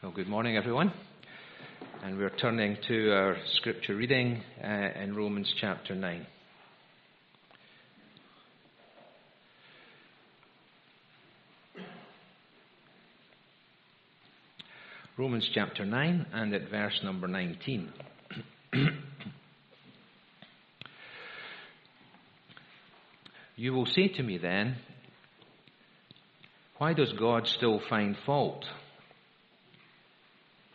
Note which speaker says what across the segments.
Speaker 1: Well, good morning, everyone. And we're turning to our scripture reading uh, in Romans chapter 9. Romans chapter 9 and at verse number 19. you will say to me then, why does God still find fault?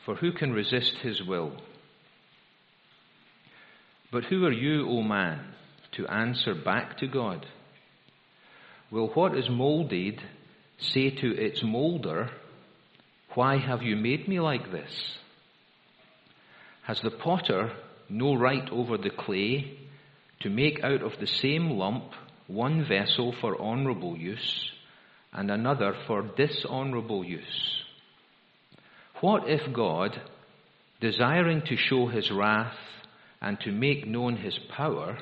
Speaker 1: For who can resist his will? But who are you, O man, to answer back to God? Will what is molded say to its molder, Why have you made me like this? Has the potter no right over the clay to make out of the same lump one vessel for honourable use and another for dishonourable use? What if God, desiring to show his wrath and to make known his power,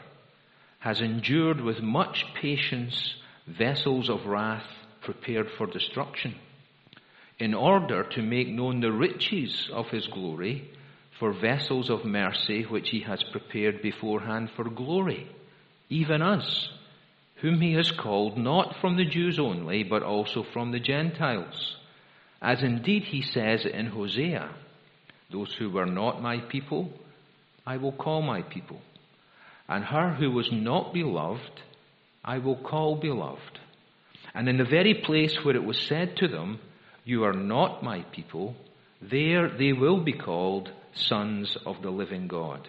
Speaker 1: has endured with much patience vessels of wrath prepared for destruction, in order to make known the riches of his glory for vessels of mercy which he has prepared beforehand for glory, even us, whom he has called not from the Jews only, but also from the Gentiles. As indeed he says in Hosea, those who were not my people, I will call my people. And her who was not beloved, I will call beloved. And in the very place where it was said to them, You are not my people, there they will be called sons of the living God.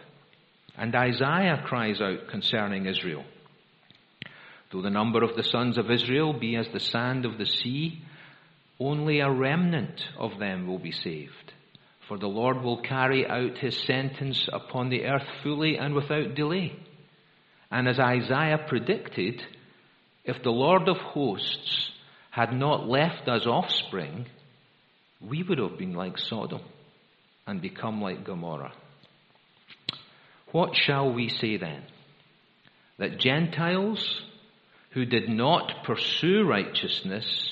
Speaker 1: And Isaiah cries out concerning Israel Though the number of the sons of Israel be as the sand of the sea, only a remnant of them will be saved. For the Lord will carry out his sentence upon the earth fully and without delay. And as Isaiah predicted, if the Lord of hosts had not left us offspring, we would have been like Sodom and become like Gomorrah. What shall we say then? That Gentiles who did not pursue righteousness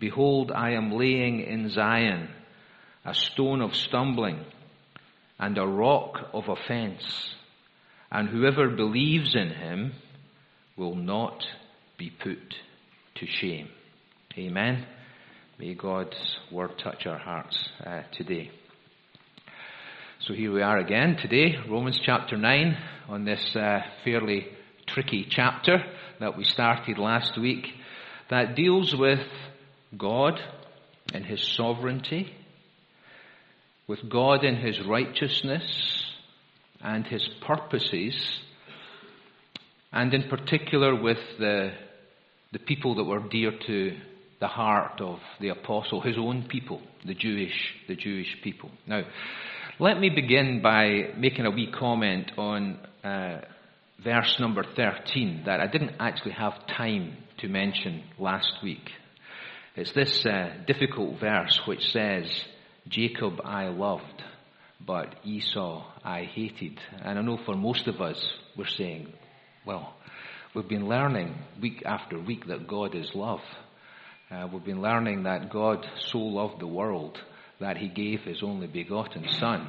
Speaker 1: Behold, I am laying in Zion a stone of stumbling and a rock of offense, and whoever believes in him will not be put to shame. Amen. May God's word touch our hearts uh, today. So here we are again today, Romans chapter 9, on this uh, fairly tricky chapter that we started last week that deals with God in His sovereignty, with God in His righteousness and His purposes, and in particular with the, the people that were dear to the heart of the apostle, his own people, the Jewish, the Jewish people. Now, let me begin by making a wee comment on uh, verse number 13 that I didn't actually have time to mention last week. It's this uh, difficult verse which says, Jacob I loved, but Esau I hated. And I know for most of us, we're saying, well, we've been learning week after week that God is love. Uh, we've been learning that God so loved the world that he gave his only begotten son.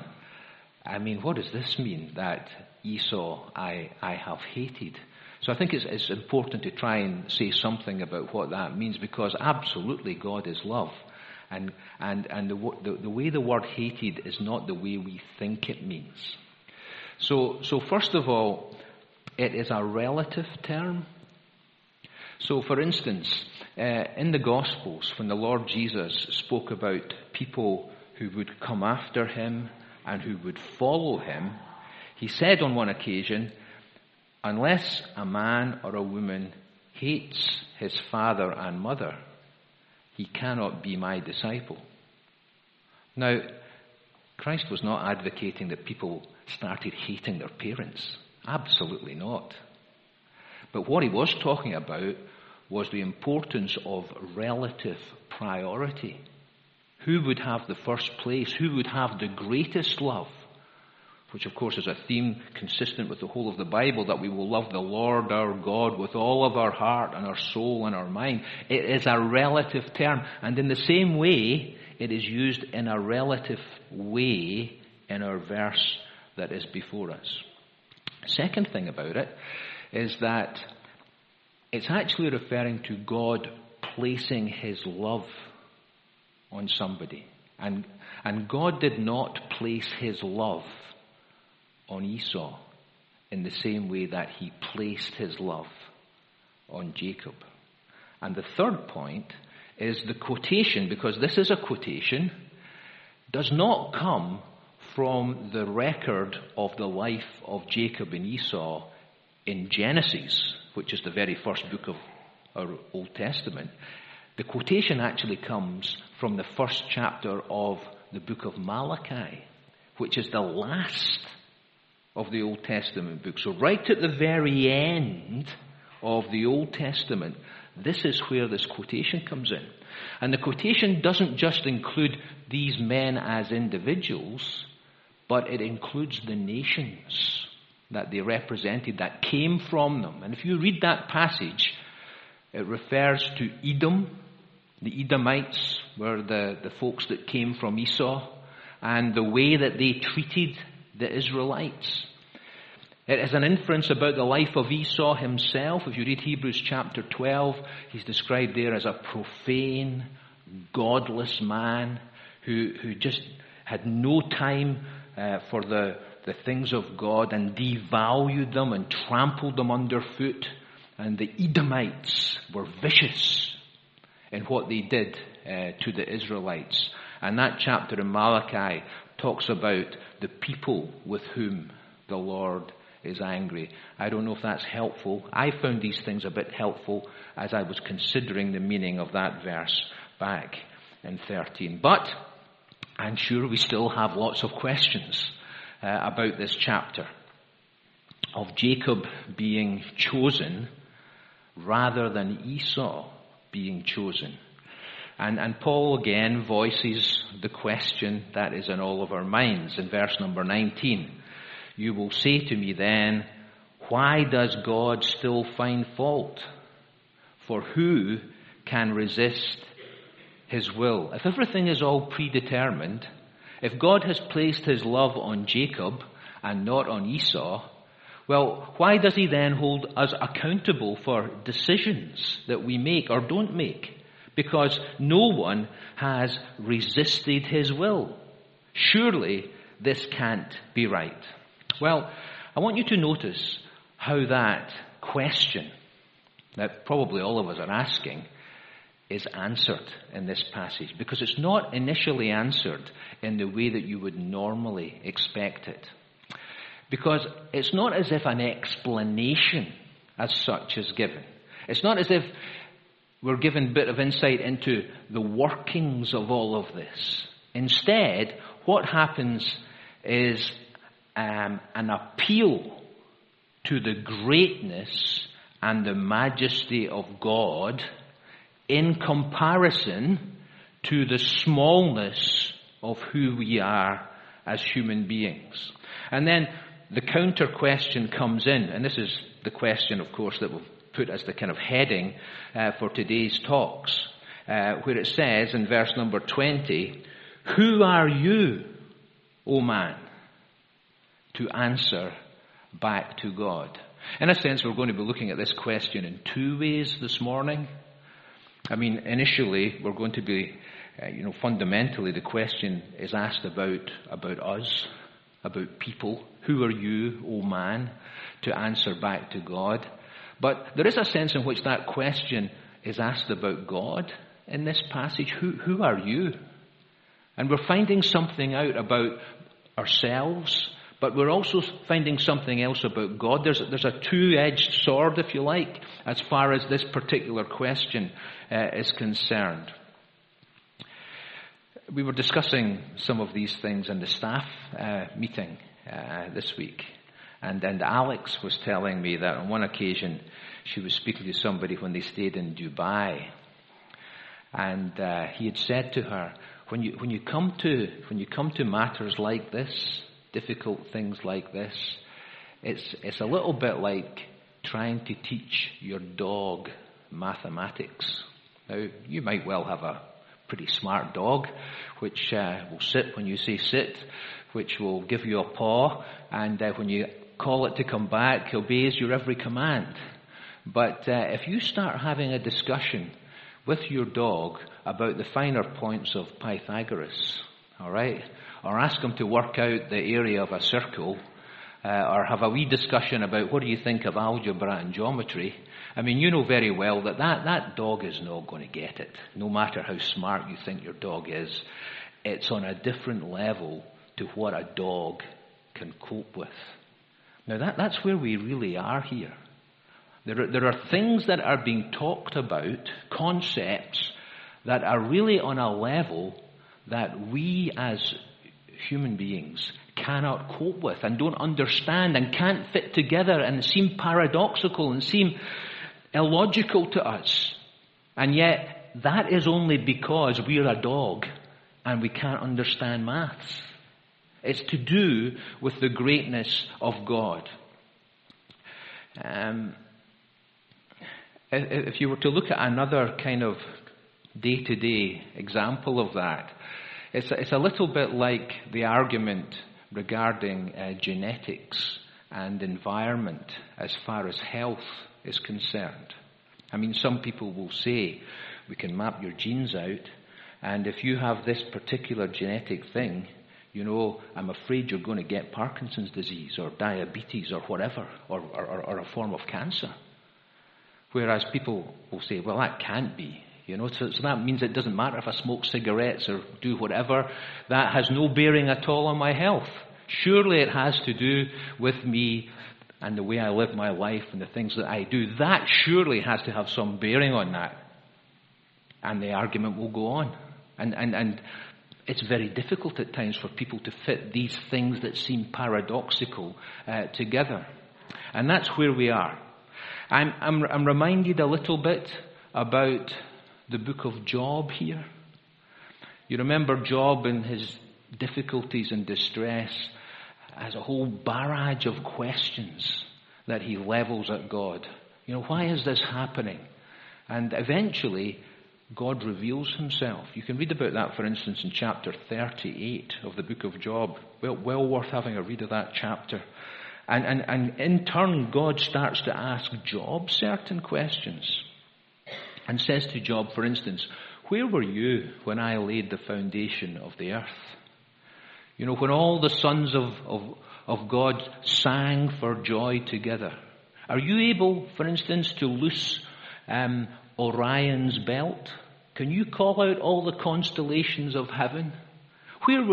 Speaker 1: I mean, what does this mean that Esau I, I have hated? So I think it's, it's important to try and say something about what that means because absolutely God is love. And, and, and the, the, the way the word hated is not the way we think it means. So, so first of all, it is a relative term. So, for instance, uh, in the Gospels, when the Lord Jesus spoke about people who would come after him and who would follow him, he said on one occasion, Unless a man or a woman hates his father and mother, he cannot be my disciple. Now, Christ was not advocating that people started hating their parents. Absolutely not. But what he was talking about was the importance of relative priority. Who would have the first place? Who would have the greatest love? Which, of course, is a theme consistent with the whole of the Bible that we will love the Lord our God with all of our heart and our soul and our mind. It is a relative term. And in the same way, it is used in a relative way in our verse that is before us. Second thing about it is that it's actually referring to God placing his love on somebody. And, and God did not place his love on Esau in the same way that he placed his love on Jacob. And the third point is the quotation, because this is a quotation, does not come from the record of the life of Jacob and Esau in Genesis, which is the very first book of our Old Testament. The quotation actually comes from the first chapter of the book of Malachi, which is the last of the Old Testament book. So, right at the very end of the Old Testament, this is where this quotation comes in. And the quotation doesn't just include these men as individuals, but it includes the nations that they represented that came from them. And if you read that passage, it refers to Edom. The Edomites were the, the folks that came from Esau and the way that they treated the Israelites. It is an inference about the life of Esau himself. If you read Hebrews chapter 12, he's described there as a profane, godless man who, who just had no time uh, for the, the things of God and devalued them and trampled them underfoot. And the Edomites were vicious in what they did uh, to the Israelites. And that chapter in Malachi talks about the people with whom the Lord is angry. I don't know if that's helpful. I found these things a bit helpful as I was considering the meaning of that verse back in 13. But I'm sure we still have lots of questions uh, about this chapter of Jacob being chosen rather than Esau being chosen. And, and Paul again voices the question that is in all of our minds in verse number 19. You will say to me then, why does God still find fault? For who can resist his will. If everything is all predetermined, if God has placed his love on Jacob and not on Esau, well, why does he then hold us accountable for decisions that we make or don't make? Because no one has resisted his will. Surely this can't be right. Well, I want you to notice how that question that probably all of us are asking is answered in this passage because it's not initially answered in the way that you would normally expect it. Because it's not as if an explanation as such is given. It's not as if we're given a bit of insight into the workings of all of this. Instead, what happens is um, an appeal to the greatness and the majesty of God in comparison to the smallness of who we are as human beings. And then the counter question comes in, and this is the question, of course, that we've put as the kind of heading uh, for today's talks, uh, where it says in verse number 20, Who are you, O man, to answer back to God? In a sense, we're going to be looking at this question in two ways this morning. I mean, initially, we're going to be, uh, you know, fundamentally, the question is asked about, about us, about people. Who are you, O man, to answer back to God? But there is a sense in which that question is asked about God in this passage. Who, who are you? And we're finding something out about ourselves, but we're also finding something else about God. There's, there's a two-edged sword, if you like, as far as this particular question uh, is concerned. we were discussing some of these things in the staff uh, meeting uh, this week. And, and Alex was telling me that on one occasion she was speaking to somebody when they stayed in Dubai. And uh, he had said to her, when you, when, you come to, when you come to matters like this, difficult things like this, it's, it's a little bit like trying to teach your dog mathematics. Now, you might well have a pretty smart dog, which uh, will sit when you say sit, which will give you a paw, and uh, when you call it to come back, he obeys your every command. But uh, if you start having a discussion with your dog about the finer points of Pythagoras, all right, or ask him to work out the area of a circle, uh, or have a wee discussion about what do you think of algebra and geometry, I mean, you know very well that that, that dog is not going to get it, no matter how smart you think your dog is. It's on a different level to what a dog can cope with. Now, that, that's where we really are here. There are, there are things that are being talked about, concepts, that are really on a level that we as human beings cannot cope with and don't understand and can't fit together and seem paradoxical and seem illogical to us. And yet, that is only because we're a dog and we can't understand maths. It's to do with the greatness of God. Um, if you were to look at another kind of day to day example of that, it's a, it's a little bit like the argument regarding uh, genetics and environment as far as health is concerned. I mean, some people will say we can map your genes out, and if you have this particular genetic thing, you know, I'm afraid you're going to get Parkinson's disease or diabetes or whatever, or, or, or a form of cancer. Whereas people will say, well, that can't be. You know, so, so, that means it doesn't matter if I smoke cigarettes or do whatever. That has no bearing at all on my health. Surely it has to do with me and the way I live my life and the things that I do. That surely has to have some bearing on that. And the argument will go on. And, and, and it's very difficult at times for people to fit these things that seem paradoxical uh, together. And that's where we are. I'm, I'm, I'm reminded a little bit about the book of Job here. You remember Job and his difficulties and distress as a whole barrage of questions that he levels at God. You know, why is this happening? And eventually, God reveals himself. You can read about that, for instance, in chapter 38 of the book of Job. Well, well worth having a read of that chapter. And, and, and in turn, God starts to ask Job certain questions. And says to Job, for instance, Where were you when I laid the foundation of the earth? You know, when all the sons of, of, of God sang for joy together. Are you able, for instance, to loose um, Orion's belt? Can you call out all the constellations of heaven? Where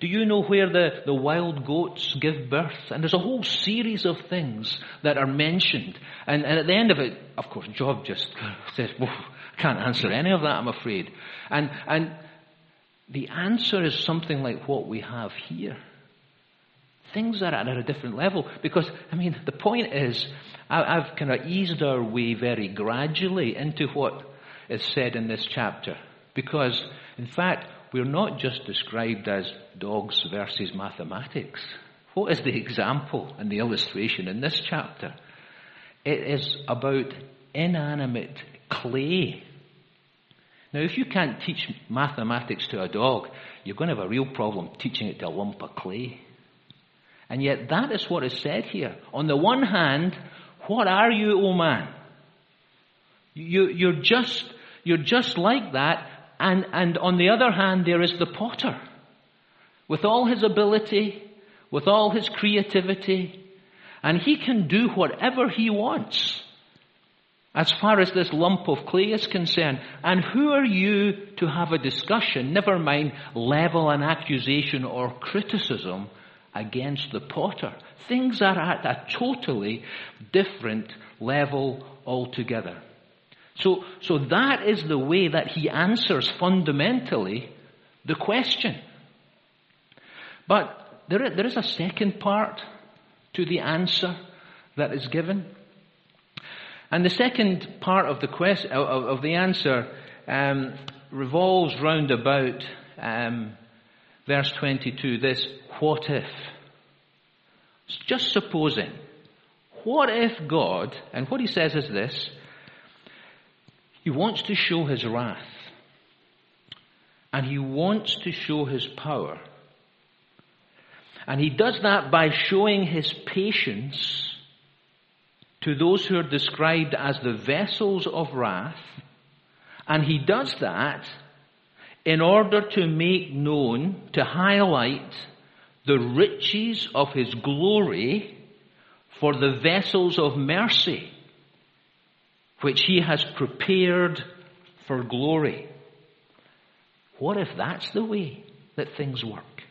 Speaker 1: do you know where the, the wild goats give birth? And there's a whole series of things that are mentioned. And, and at the end of it, of course, Job just says, well, I can't answer any of that, I'm afraid. And, and the answer is something like what we have here. Things are at a different level because, I mean, the point is, I've kind of eased our way very gradually into what is said in this chapter. Because, in fact, we're not just described as dogs versus mathematics. What is the example and the illustration in this chapter? It is about inanimate clay now, if you can't teach mathematics to a dog, you're going to have a real problem teaching it to a lump of clay. And yet, that is what is said here. On the one hand, what are you, O man? You, you're just, you're just like that. And, and on the other hand, there is the potter. With all his ability, with all his creativity, and he can do whatever he wants as far as this lump of clay is concerned. And who are you to have a discussion, never mind level an accusation or criticism against the potter? Things are at a totally different level altogether. So, so that is the way that he answers fundamentally the question. But there, there is a second part to the answer that is given. And the second part of the question, of, of the answer um, revolves round about um, verse 22, this what if? Just supposing. What if God, and what he says is this, he wants to show his wrath. And he wants to show his power. And he does that by showing his patience to those who are described as the vessels of wrath. And he does that in order to make known, to highlight the riches of his glory for the vessels of mercy which he has prepared for glory. What if that's the way that things work?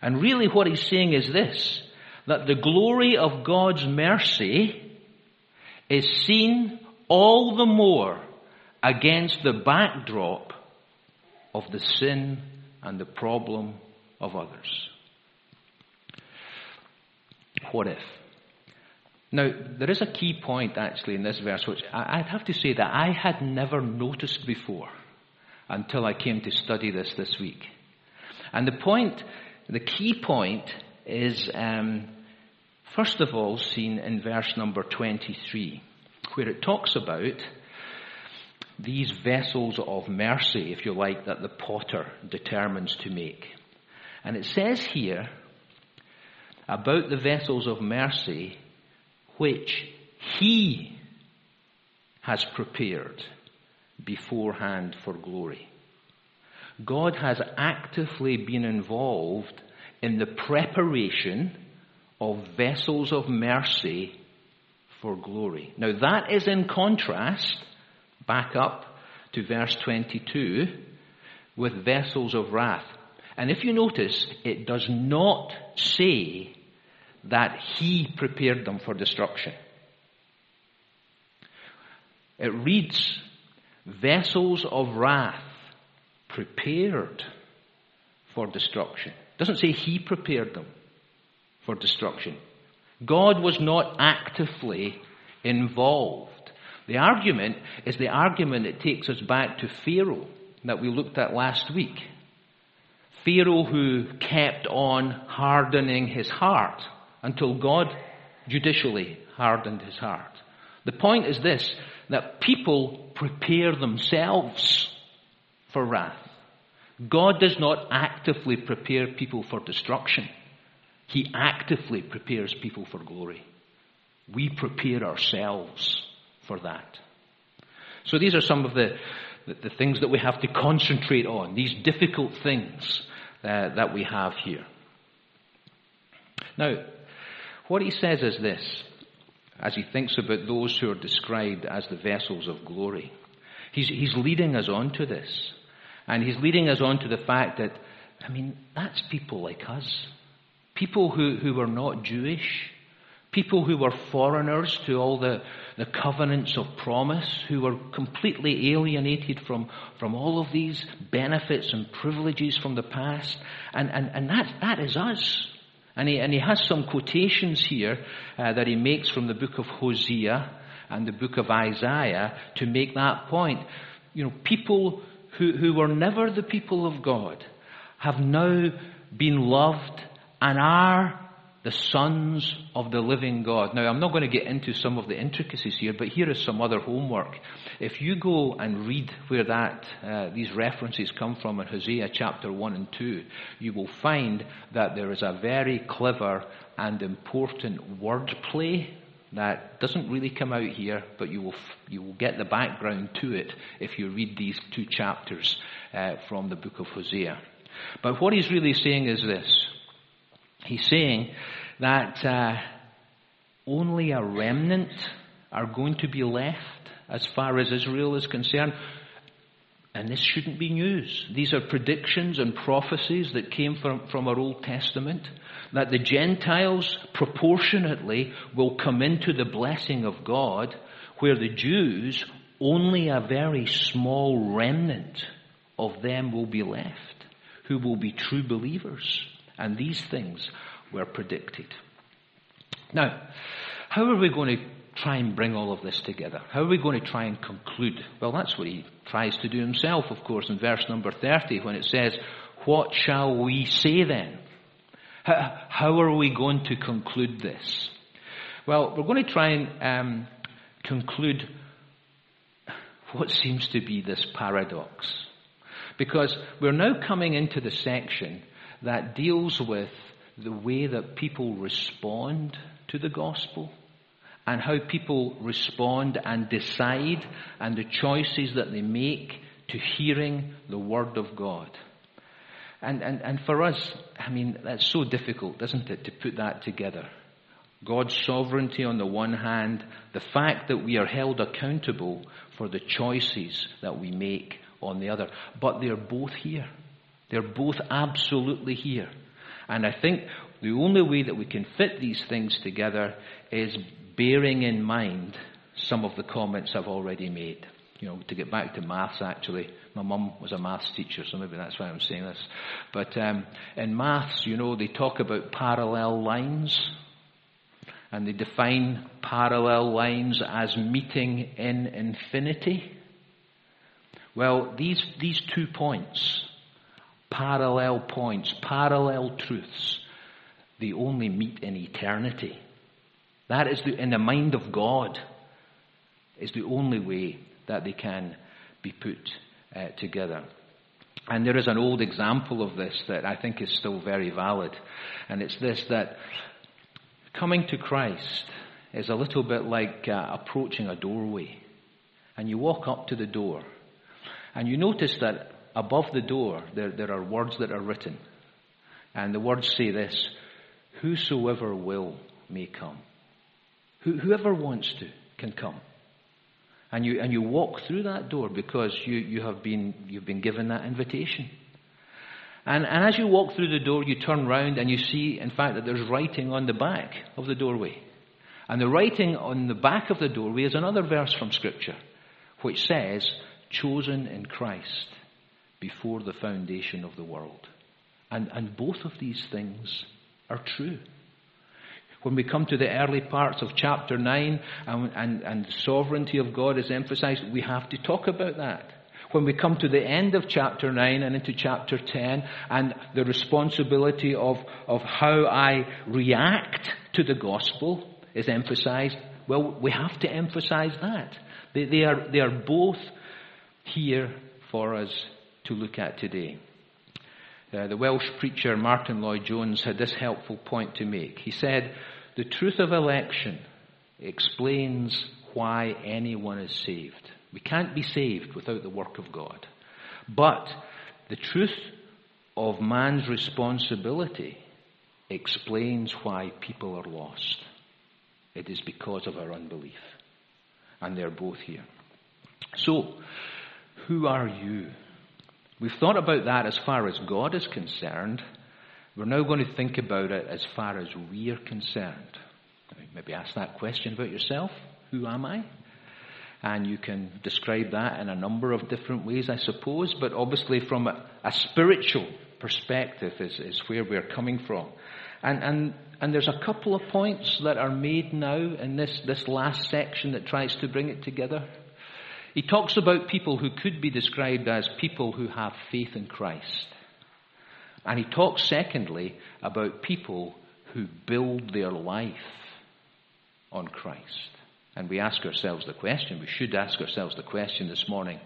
Speaker 1: And really what he's saying is this, that the glory of God's mercy is seen all the more against the backdrop of the sin and the problem of others. What if? Now, there is a key point actually in this verse, which I'd have to say that I had never noticed before until I came to study this this week. And the point, the key point is, um, first of all, seen in verse number 23, where it talks about these vessels of mercy, if you like, that the potter determines to make. And it says here about the vessels of mercy which he has prepared beforehand for glory. God has actively been involved in the preparation of vessels of mercy for glory. Now that is in contrast back up to verse 22 with vessels of wrath. And if you notice, it does not say that he prepared them for destruction. It reads, vessels of wrath prepared for destruction. It doesn't say he prepared them for destruction. God was not actively involved. The argument is the argument that takes us back to Pharaoh that we looked at last week. Pharaoh who kept on hardening his heart until God judicially hardened his heart. The point is this, that people prepare themselves for wrath. God does not actively prepare people for destruction. He actively prepares people for glory. We prepare ourselves for that. So these are some of the, the, the things that we have to concentrate on, these difficult things uh, that we have here. Now, what he says is this, as he thinks about those who are described as the vessels of glory. He's, he's leading us on to this. And he's leading us on to the fact that, I mean, that's people like us. People who, who are not Jewish. People who were foreigners to all the, the covenants of promise, who were completely alienated from, from all of these benefits and privileges from the past. And, and, and that, that is us. And he, and he has some quotations here uh, that he makes from the book of Hosea and the book of Isaiah to make that point. You know, people who, who were never the people of God have now been loved and are the sons of the living God. Now, I'm not going to get into some of the intricacies here, but here is some other homework. If you go and read where that uh, these references come from in Hosea chapter one and two, you will find that there is a very clever and important wordplay that doesn't really come out here, but you will you will get the background to it if you read these two chapters uh, from the book of Hosea. But what he's really saying is this. He's saying that uh, only a remnant are going to be left as far as Israel is concerned. And this shouldn't be news. These are predictions and prophecies that came from, from our Old Testament that the Gentiles proportionately will come into the blessing of God, where the Jews, only a very small remnant of them will be left. who will be true believers. And these things were predicted. Now, how are we going to try and bring all of this together? How are we going to try and conclude? Well, that's what he tries to do himself, of course, in verse number 30 when it says, What shall we say then? How are we going to conclude this? Well, we're going to try and um, conclude what seems to be this paradox. Because we're now coming into the section that deals with the way that people respond to the gospel and how people respond and decide and the choices that they make to hearing the Word of God. And, and, and for us, I mean, that's so difficult, isn't it, to put that together? God's sovereignty on the one hand, the fact that we are held accountable for the choices that we make on the other. But they're both here. They're both absolutely here. And I think the only way that we can fit these things together is bearing in mind some of the comments I've already made. You know, to get back to maths actually, my mum was a maths teacher, so maybe that's why I'm saying this. But um, in maths, you know, they talk about parallel lines, and they define parallel lines as meeting in infinity. Well, these, these two points, parallel points, parallel truths, they only meet in eternity. That is the, in the mind of God, is the only way that they can be put uh, together. And there is an old example of this that I think is still very valid. And it's this that coming to Christ is a little bit like uh, approaching a doorway. And you walk up to the door. And you notice that above the door there, there are words that are written. And the words say this Whosoever will may come. Whoever wants to can come. And you, and you walk through that door because you, you have been, you've been given that invitation. And, and as you walk through the door, you turn round and you see, in fact, that there's writing on the back of the doorway. And the writing on the back of the doorway is another verse from Scripture, which says, chosen in Christ before the foundation of the world. And, and both of these things are true. When we come to the early parts of chapter 9 and, and, and the sovereignty of God is emphasized, we have to talk about that. When we come to the end of chapter 9 and into chapter 10 and the responsibility of, of how I react to the gospel is emphasized, well, we have to emphasize that. They, they, are, they are both here for us to look at today. Uh, the Welsh preacher Martyn Lloyd-Jones had this helpful point to make. He said, the truth of election explains why anyone is saved. We can't be saved without the work of God. But the truth of man's responsibility explains why people are lost. It is because of our unbelief. And they're both here. So, who are you? We've thought about that as far as God is concerned. We're now going to think about it as far as we are concerned. Maybe ask that question about yourself. Who am I? And you can describe that in a number of different ways, I suppose, but obviously from a, a spiritual perspective is, is where we're coming from. And, and, and there's a couple of points that are made now in this, this last section that tries to bring it together. He talks about people who could be described as people who have faith in Christ. And he talks, secondly, about people who build their life on Christ. And we ask ourselves the question, we should ask ourselves the question this morning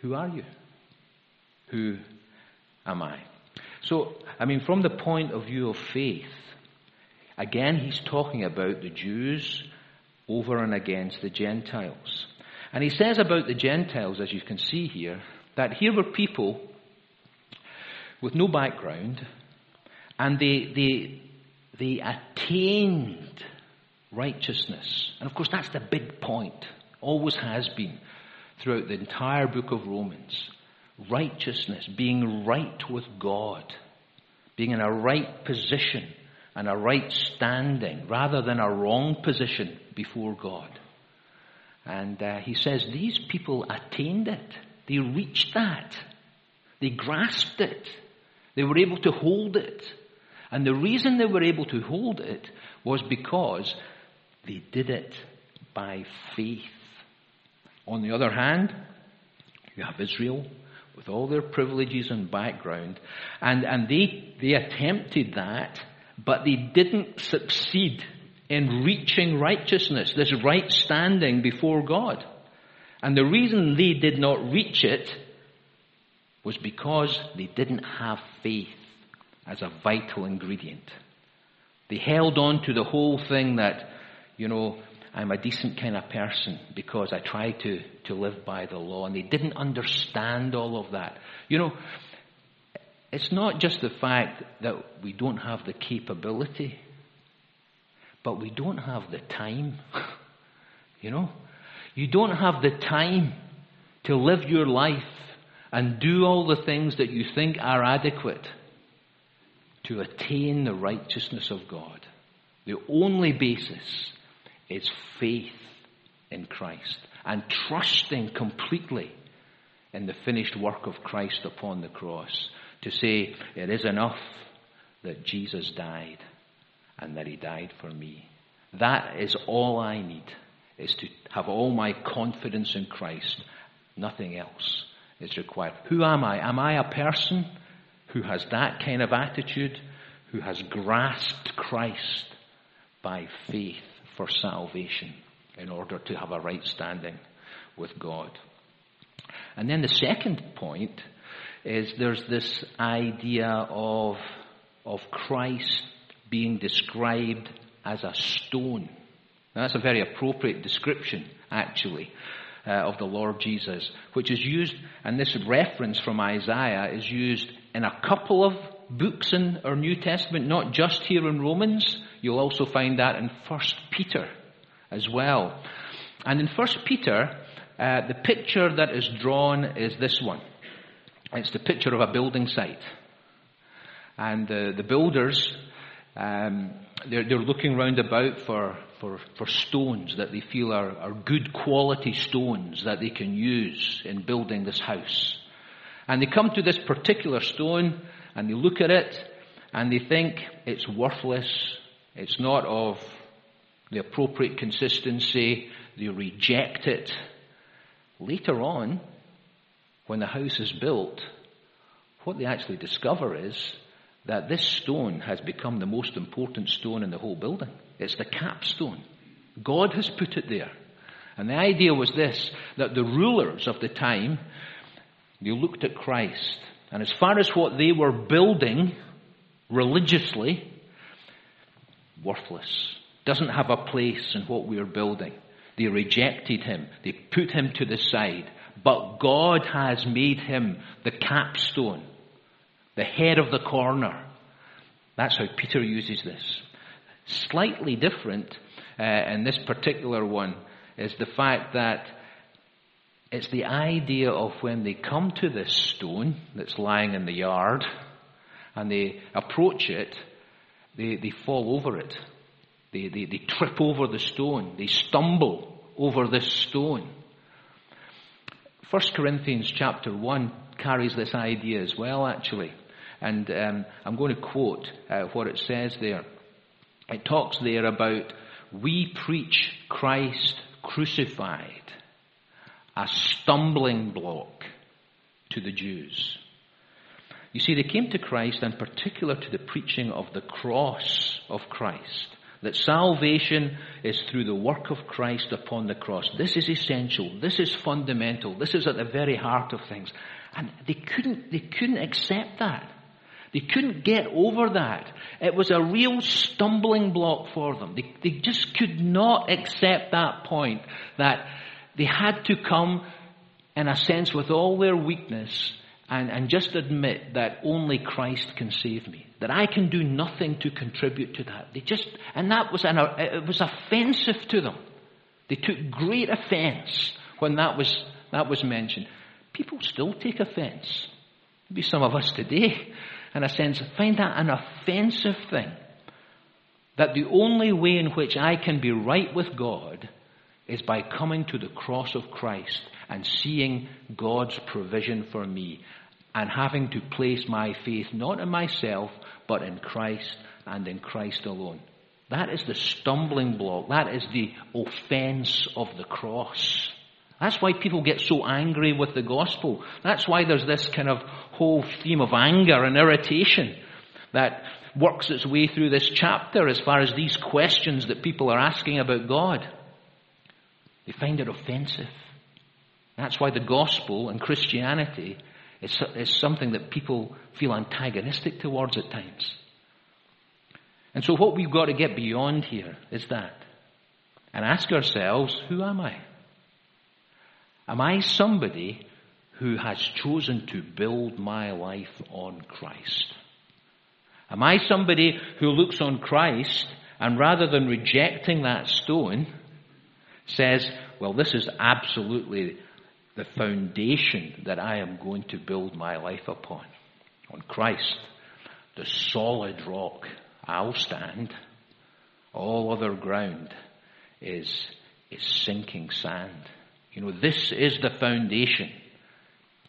Speaker 1: who are you? Who am I? So, I mean, from the point of view of faith, again, he's talking about the Jews over and against the Gentiles. And he says about the Gentiles, as you can see here, that here were people with no background, and they, they, they attained righteousness. And of course, that's the big point, always has been throughout the entire book of Romans. Righteousness, being right with God, being in a right position and a right standing rather than a wrong position before God. And uh, he says these people attained it. They reached that. They grasped it. They were able to hold it. And the reason they were able to hold it was because they did it by faith. On the other hand, you have Israel with all their privileges and background, and, and they, they attempted that, but they didn't succeed in reaching righteousness, this right standing before God. And the reason they did not reach it was because they didn't have faith as a vital ingredient. They held on to the whole thing that, you know, I'm a decent kind of person because I try to, to live by the law. And they didn't understand all of that. You know, it's not just the fact that we don't have the capability, but we don't have the time. you know? You don't have the time to live your life and do all the things that you think are adequate to attain the righteousness of God. The only basis is faith in Christ and trusting completely in the finished work of Christ upon the cross to say, it is enough that Jesus died and that he died for me. That is all I need, is to have all my confidence in Christ. Nothing else is required. Who am I? Am I a person who has that kind of attitude, who has grasped Christ by faith for salvation in order to have a right standing with God? And then the second point is there's this idea of, of Christ being described as a stone. Now, that's a very appropriate description, actually, uh, of the Lord Jesus, which is used, and this reference from Isaiah is used in a couple of books in our New Testament, not just here in Romans. You'll also find that in 1 Peter as well. And in 1 Peter, uh, the picture that is drawn is this one. It's the picture of a building site. And uh, the builders, um, they're, they're, looking round about for, for, for stones that they feel are, are good quality stones that they can use in building this house. And they come to this particular stone and they look at it and they think it's worthless, it's not of the appropriate consistency, they reject it. Later on, when the house is built, what they actually discover is that this stone has become the most important stone in the whole building. It's the capstone. God has put it there. And the idea was this, that the rulers of the time, they looked at Christ. And as far as what they were building religiously, worthless. Doesn't have a place in what we are building. They rejected him. They put him to the side. But God has made him the capstone, the head of the corner. That's how Peter uses this. Slightly different uh, in this particular one is the fact that it's the idea of when they come to this stone that's lying in the yard and they approach it, they, they fall over it. They, they, they trip over the stone. They stumble over this stone. 1 Corinthians chapter 1 carries this idea as well, actually. And um, I'm going to quote uh, what it says there. It talks there about we preach Christ crucified, a stumbling block to the Jews. You see, they came to Christ, and particular to the preaching of the cross of Christ. That salvation is through the work of Christ upon the cross. This is essential. This is fundamental. This is at the very heart of things. And they couldn't, they couldn't accept that. They couldn't get over that. It was a real stumbling block for them. They, they just could not accept that point that they had to come, in a sense, with all their weakness and, and just admit that only Christ can save me. That I can do nothing to contribute to that. They just, and that was an, it was offensive to them. They took great offense when that was, that was mentioned. People still take offense. Maybe some of us today, in a sense, find that an offensive thing. That the only way in which I can be right with God is by coming to the cross of Christ and seeing God's provision for me.
Speaker 2: and having to place my faith not in myself, but in Christ and in Christ alone. That is the stumbling block. That is the offense of the cross. That's why people get so angry with the gospel. That's why there's this kind of whole theme of anger and irritation that works its way through this chapter as far as these questions that people are asking about God. They find it offensive. That's why the gospel and Christianity is, is something that people feel antagonistic towards at times. And so what we've got to get beyond here is that. And ask ourselves, who am I? Am I somebody who has chosen to build my life on Christ? Am I somebody who looks on Christ and rather than rejecting that stone, says, well, this is absolutely the foundation that I am going to build my life upon. On Christ, the solid rock I'll stand. All other ground is, is sinking sand. You know, this is the foundation.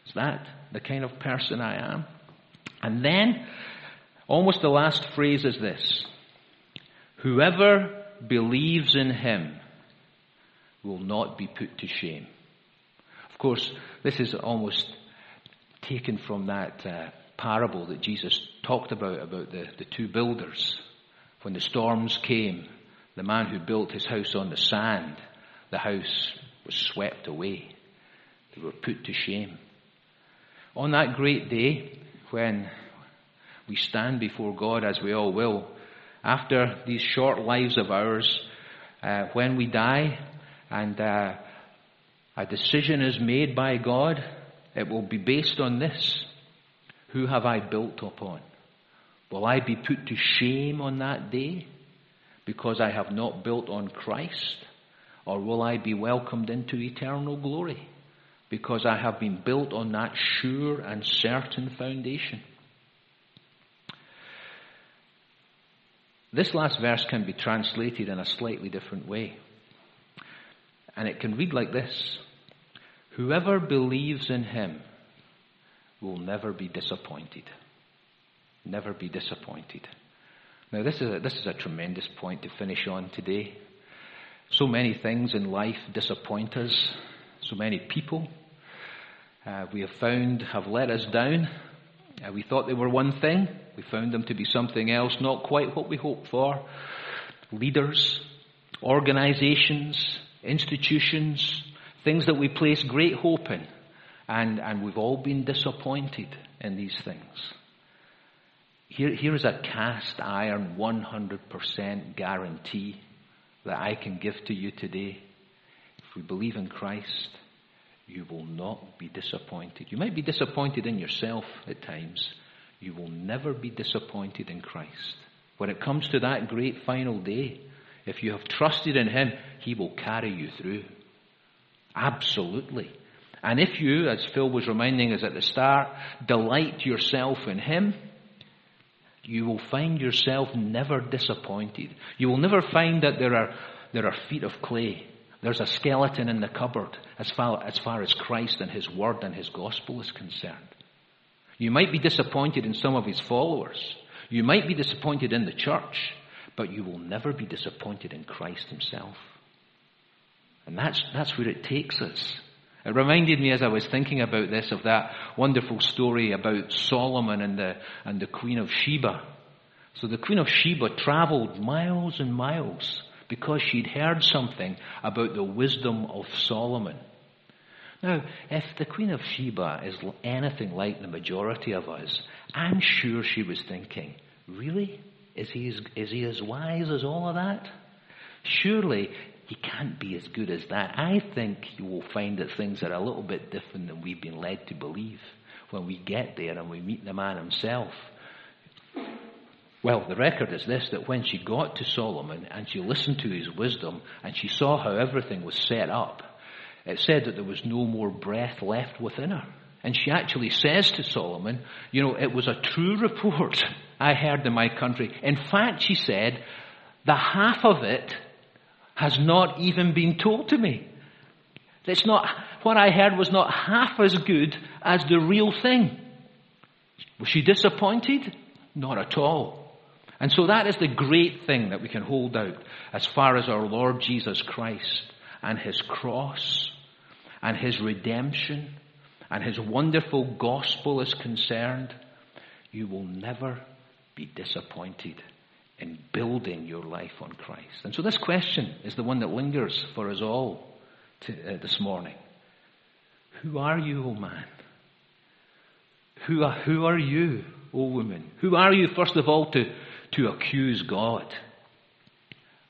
Speaker 2: Is that the kind of person I am? And then, almost the last phrase is this Whoever believes in him will not be put to shame. Of course, this is almost taken from that uh, parable that Jesus talked about, about the, the two builders. When the storms came, the man who built his house on the sand, the house was swept away. They were put to shame. On that great day, when we stand before God, as we all will, after these short lives of ours, uh, when we die and uh, a decision is made by God, it will be based on this who have I built upon? Will I be put to shame on that day because I have not built on Christ? Or will I be welcomed into eternal glory because I have been built on that sure and certain foundation? This last verse can be translated in a slightly different way. And it can read like this Whoever believes in him will never be disappointed. Never be disappointed. Now, this is, a, this is a tremendous point to finish on today. So many things in life disappoint us. So many people uh, we have found have let us down. Uh, we thought they were one thing. We found them to be something else, not quite what we hoped for. Leaders, organizations, institutions, things that we place great hope in and, and we've all been disappointed in these things. Here, here is a cast iron 100% guarantee that I can give to you today. If we believe in Christ, you will not be disappointed. You might be disappointed in yourself at times. You will never be disappointed in Christ. When it comes to that great final day, if you have trusted in Him, He will carry you through. Absolutely. And if you, as Phil was reminding us at the start, delight yourself in Him, you will find yourself never disappointed. You will never find that there are, there are feet of clay. There's a skeleton in the cupboard as far, as far as Christ and His Word and His Gospel is concerned. You might be disappointed in some of His followers. You might be disappointed in the church, but you will never be disappointed in Christ Himself. And that's, that's where it takes us. It reminded me as I was thinking about this of that wonderful story about Solomon and the, and the Queen of Sheba. So the Queen of Sheba traveled miles and miles because she'd heard something about the wisdom of Solomon. Now, if the Queen of Sheba is anything like the majority of us, I'm sure she was thinking, really? Is he as, is he as wise as all of that? Surely he can't be as good as that. I think you will find that things are a little bit different than we've been led to believe when we get there and we meet the man himself. Well, the record is this that when she got to Solomon and she listened to his wisdom and she saw how everything was set up, it said that there was no more breath left within her. And she actually says to Solomon, You know, it was a true report I heard in my country. In fact, she said, the half of it has not even been told to me. It's not, what I heard was not half as good as the real thing. Was she disappointed? Not at all. And so that is the great thing that we can hold out as far as our Lord Jesus Christ and His cross and His redemption and His wonderful gospel is concerned. You will never be disappointed in building your life on Christ. And so this question is the one that lingers for us all to, uh, this morning. Who are you, O man? Who are, who are you, O woman? Who are you, first of all, to, to accuse God?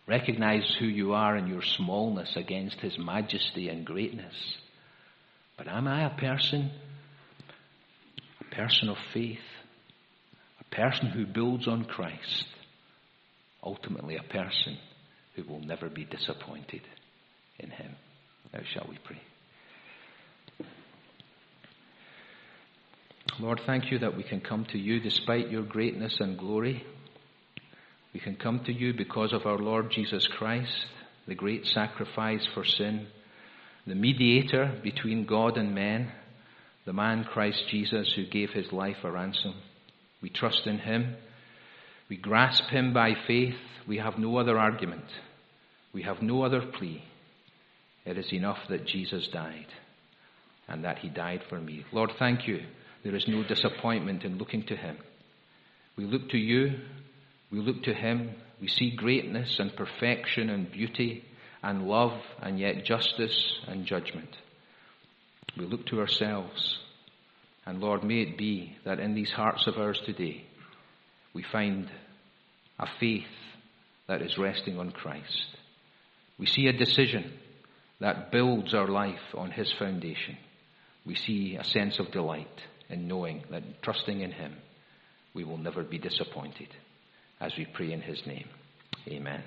Speaker 2: Recognize who you are in your smallness against His majesty and greatness. But am I a person, a person of faith, a person who builds on Christ, ultimately a person who will never be disappointed in Him? Now shall we pray? Lord, thank you that we can come to you despite your greatness and glory. We can come to you because of our Lord Jesus Christ, the great sacrifice for sin, the mediator between God and men, the man Christ Jesus who gave his life a ransom. We trust in him. We grasp him by faith. We have no other argument. We have no other plea. It is enough that Jesus died and that he died for me. Lord, thank you there is no disappointment in looking to Him. We look to you, we look to Him, we see greatness and perfection and beauty and love and yet justice and judgment. We look to ourselves. And Lord, may it be that in these hearts of ours today, we find a faith that is resting on Christ. We see a decision that builds our life on His foundation. We see a sense of delight in knowing that trusting in Him, we will never be disappointed as we pray in His name. Amen.